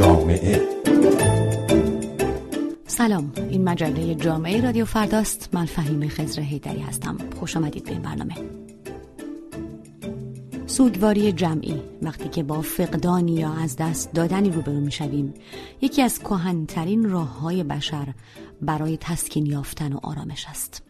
جامعه. سلام این مجله جامعه رادیو فرداست. من فهیم خزر هیدری هستم. خوش آمدید به این برنامه. سوگواری جمعی. وقتی که با فقدانی یا از دست دادنی روبرو می‌شویم یکی از کهنترین راه های بشر برای تسکین یافتن و آرامش است.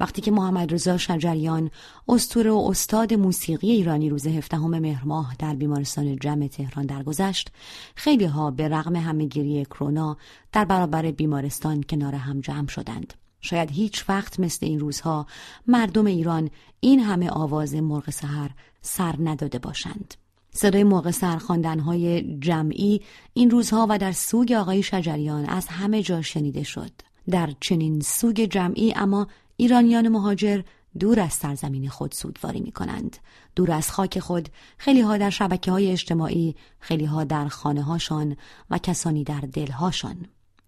وقتی که محمد رضا شجریان استور و استاد موسیقی ایرانی روز 17 مهر ماه در بیمارستان جمع تهران درگذشت خیلی ها به رغم همهگیری کرونا در برابر بیمارستان کنار هم جمع شدند. شاید هیچ وقت مثل این روزها مردم ایران این همه آواز مرغ سهر سر نداده باشند. صدای موقع سرخاندنهای جمعی این روزها و در سوگ آقای شجریان از همه جا شنیده شد. در چنین سوگ جمعی اما ایرانیان مهاجر دور از سرزمین خود سوگواری می کنند. دور از خاک خود خیلی ها در شبکه های اجتماعی خیلی ها در خانه هاشان و کسانی در دلهاشان.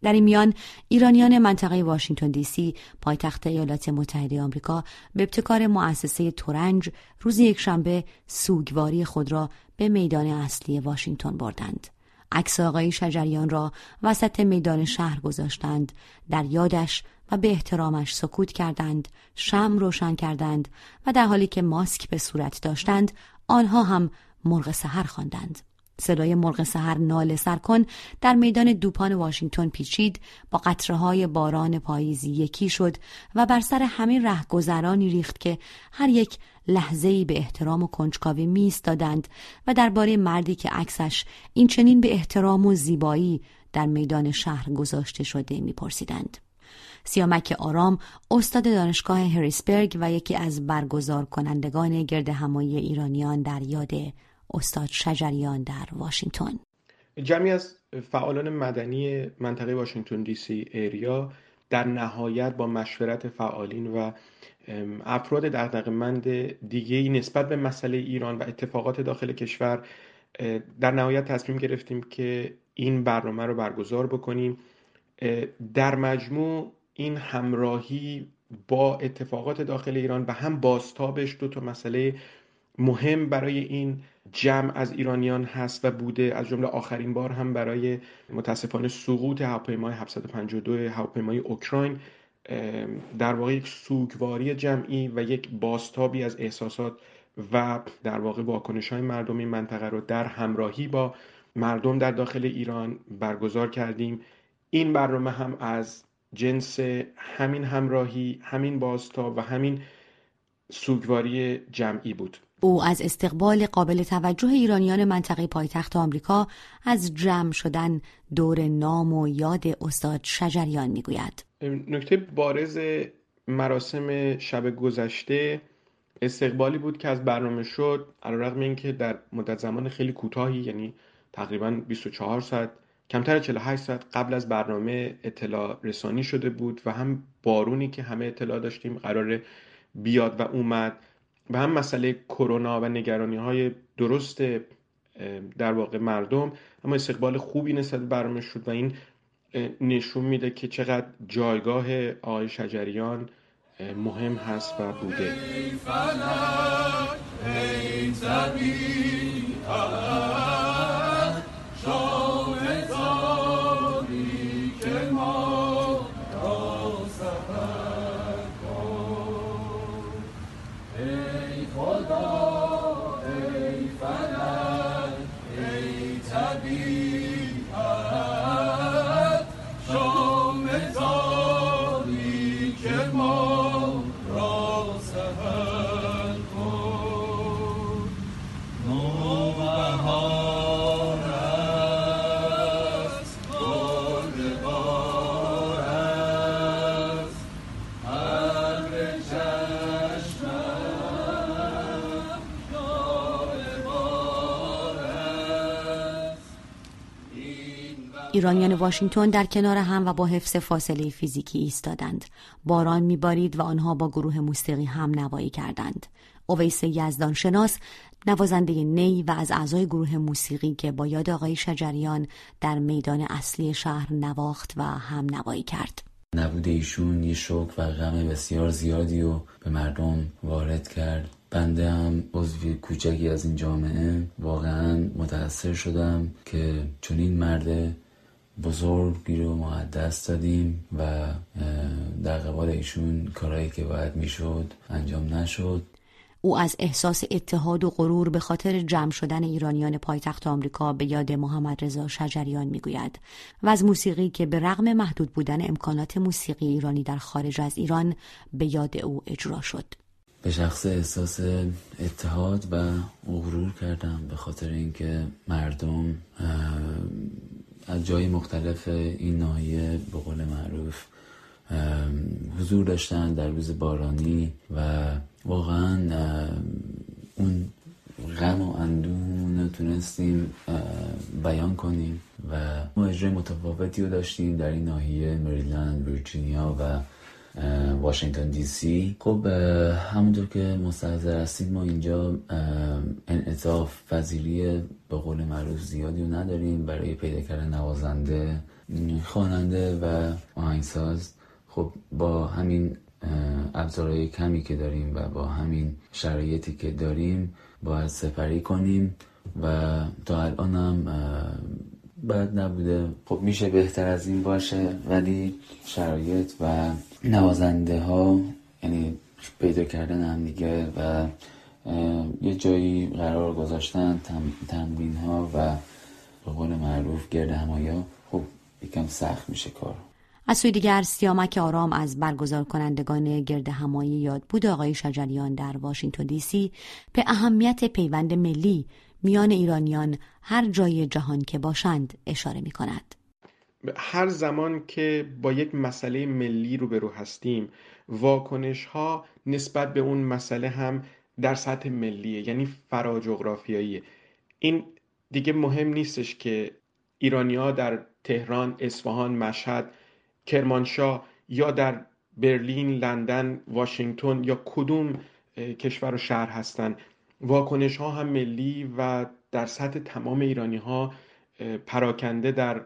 در این میان ایرانیان منطقه واشنگتن دی سی پایتخت ایالات متحده آمریکا به ابتکار مؤسسه تورنج روز یکشنبه سوگواری خود را به میدان اصلی واشنگتن بردند. عکس آقای شجریان را وسط میدان شهر گذاشتند. در یادش به احترامش سکوت کردند شم روشن کردند و در حالی که ماسک به صورت داشتند آنها هم مرغ سحر خواندند صدای مرغ سحر ناله سرکن در میدان دوپان واشنگتن پیچید با قطره های باران پاییزی یکی شد و بر سر همین رهگذرانی ریخت که هر یک لحظه به احترام و کنجکاوی می و درباره مردی که عکسش این چنین به احترام و زیبایی در میدان شهر گذاشته شده میپرسیدند. سیامک آرام استاد دانشگاه هریسبرگ و یکی از برگزار کنندگان گرد همایی ایرانیان در یاد استاد شجریان در واشنگتن. جمعی از فعالان مدنی منطقه واشنگتن دی سی ایریا در نهایت با مشورت فعالین و افراد دغدغه‌مند دیگه نسبت به مسئله ایران و اتفاقات داخل کشور در نهایت تصمیم گرفتیم که این برنامه رو برگزار بکنیم. در مجموع این همراهی با اتفاقات داخل ایران و هم باستابش دو تا مسئله مهم برای این جمع از ایرانیان هست و بوده. از جمله آخرین بار هم برای متاسفانه سقوط هواپیمای 752 هواپیمای اوکراین در واقع یک سوگواری جمعی و یک باستابی از احساسات و در واقع واکنش های مردم این منطقه رو در همراهی با مردم در داخل ایران برگزار کردیم. این برنامه هم از جنس همین همراهی همین بازتاب و همین سوگواری جمعی بود. او از استقبال قابل توجه ایرانیان منطقه پایتخت آمریکا از جمع شدن دور نام و یاد استاد شجریان می‌گوید. نکته بارز مراسم شب گذشته استقبالی بود که از برنامه شد علیرغم اینکه در مدت زمان خیلی کوتاهی یعنی تقریبا 24 ساعت کمتر 48 ساعت قبل از برنامه اطلاع رسانی شده بود و هم بارونی که همه اطلاع داشتیم قرار بیاد و اومد و هم مسئله کرونا و نگرانی های درست در واقع مردم اما استقبال خوبی نسبت برنامه شد و این نشون میده که چقدر جایگاه آقای شجریان مهم هست و بوده. ایرانیان واشنگتن در کنار هم و با حفظ فاصله فیزیکی ایستادند. باران میبارید و آنها با گروه موسیقی هم نوایی کردند. اویس یزدان شناس نوازنده نی و از اعضای گروه موسیقی که با یاد آقای شجریان در میدان اصلی شهر نواخت و هم نوایی کرد. نبود ایشون یه شوک و غم بسیار زیادی رو به مردم وارد کرد بنده هم عضوی کوچکی از این جامعه واقعا متاثر شدم که چون این مرد بزرگی رو ما دست دادیم و در قبال ایشون کارهایی که باید می‌شد انجام نشد. او از احساس اتحاد و غرور به خاطر جمع شدن ایرانیان پایتخت آمریکا به یاد محمد رضا شجریان می‌گوید و از موسیقی که به رغم محدود بودن امکانات موسیقی ایرانی در خارج از ایران به یاد او اجرا شد. به شخص احساس اتحاد و غرور کردم به خاطر اینکه مردم از جای مختلف این ناحیه به قول معروف حضور داشتن در روز بارانی و واقعا اون غم و اندون رو تونستیم بیان کنیم و ما اجرای متفاوتی رو داشتیم در این ناحیه مریلند، ویرجینیا و واشنگتن دی سی. خب همونطور که مستحضر هستید ما اینجا انعطاف پذیری به قول معروف زیادی رو نداریم برای پیدا کردن نوازنده خواننده و آهنگساز. خب با همین ابزارهای کمی که داریم و با همین شرایطی که داریم باید سپری کنیم و تا الان هم بد نبوده. خب میشه بهتر از این باشه ولی شرایط و نوازنده ها یعنی پیدا کردن هم دیگه و یه جایی قرار گذاشتن تمرین ها و به قول معروف گرد همایا خب یکم سخت میشه کار از سوی دیگر سیامک آرام از برگزار کنندگان گرد همایی یاد بود آقای شجریان در واشنگتن دی سی به اهمیت پیوند ملی میان ایرانیان هر جای جهان که باشند اشاره می کند. هر زمان که با یک مسئله ملی روبرو هستیم واکنش ها نسبت به اون مسئله هم در سطح ملیه یعنی فراجغرافیاییه. این دیگه مهم نیستش که ایرانیا در تهران، اصفهان، مشهد کرمانشاه یا در برلین، لندن، واشنگتن یا کدوم کشور و شهر هستند واکنش ها هم ملی و در سطح تمام ایرانی ها پراکنده در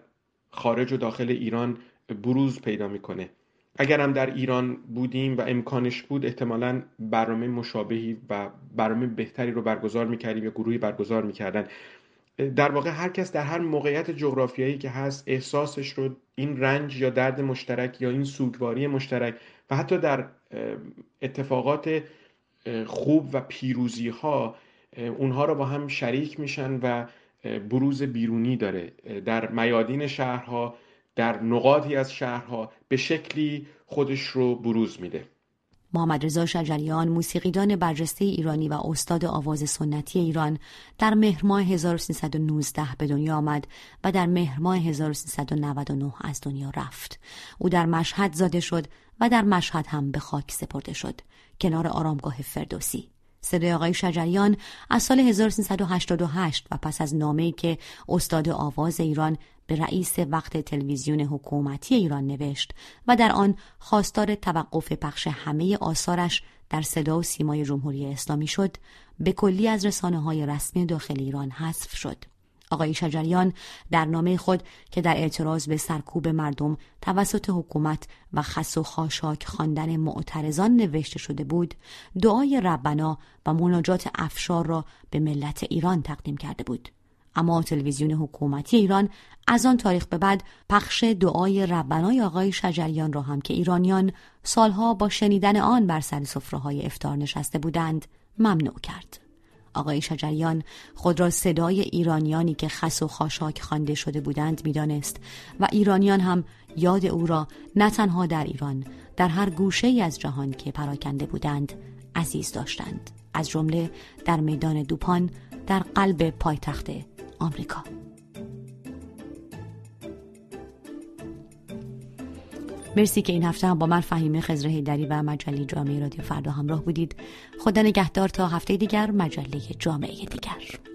خارج و داخل ایران بروز پیدا می‌کنه. اگر هم در ایران بودیم و امکانش بود احتمالا برنامه مشابهی و برنامه بهتری رو برگزار می‌کردیم یا گروهی برگزار می‌کردن. در واقع هر کس در هر موقعیت جغرافیایی که هست احساسش رو این رنج یا درد مشترک یا این سوگواری مشترک و حتی در اتفاقات خوب و پیروزی ها اونها رو با هم شریک میشن و بروز بیرونی داره در میادین شهرها در نقاطی از شهرها به شکلی خودش رو بروز میده محمد رضا شجریان موسیقیدان برجسته ایرانی و استاد آواز سنتی ایران در مهر ماه 1319 به دنیا آمد و در مهر ماه 1399 از دنیا رفت. او در مشهد زاده شد و در مشهد هم به خاک سپرده شد کنار آرامگاه فردوسی. صدای آقای شجریان از سال 1388 و پس از نامه‌ای که استاد آواز ایران به رئیس وقت تلویزیون حکومتی ایران نوشت و در آن خواستار توقف پخش همه آثارش در صدا و سیمای جمهوری اسلامی شد به کلی از رسانه های رسمی داخل ایران حذف شد. آقای شجریان در نامه خود که در اعتراض به سرکوب مردم توسط حکومت و خس و خاشاک خواندن معترضان نوشته شده بود دعای ربنا و مناجات افشار را به ملت ایران تقدیم کرده بود اما تلویزیون حکومتی ایران از آن تاریخ به بعد پخش دعای ربنای آقای شجریان را هم که ایرانیان سالها با شنیدن آن بر سر سفره های افتار نشسته بودند ممنوع کرد. آقای شجریان خود را صدای ایرانیانی که خس و خاشاک خوانده شده بودند می‌دانست و ایرانیان هم یاد او را نه تنها در ایران در هر گوشه ای از جهان که پراکنده بودند عزیز داشتند. از جمله در میدان دوپان در قلب پایتخت آمریکا. مرسی که این هفته هم با من فهیمه خزر هیدری و مجله جامعه رادیو فردا همراه بودید. خدا نگهدار تا هفته دیگر مجله جامعه دیگر.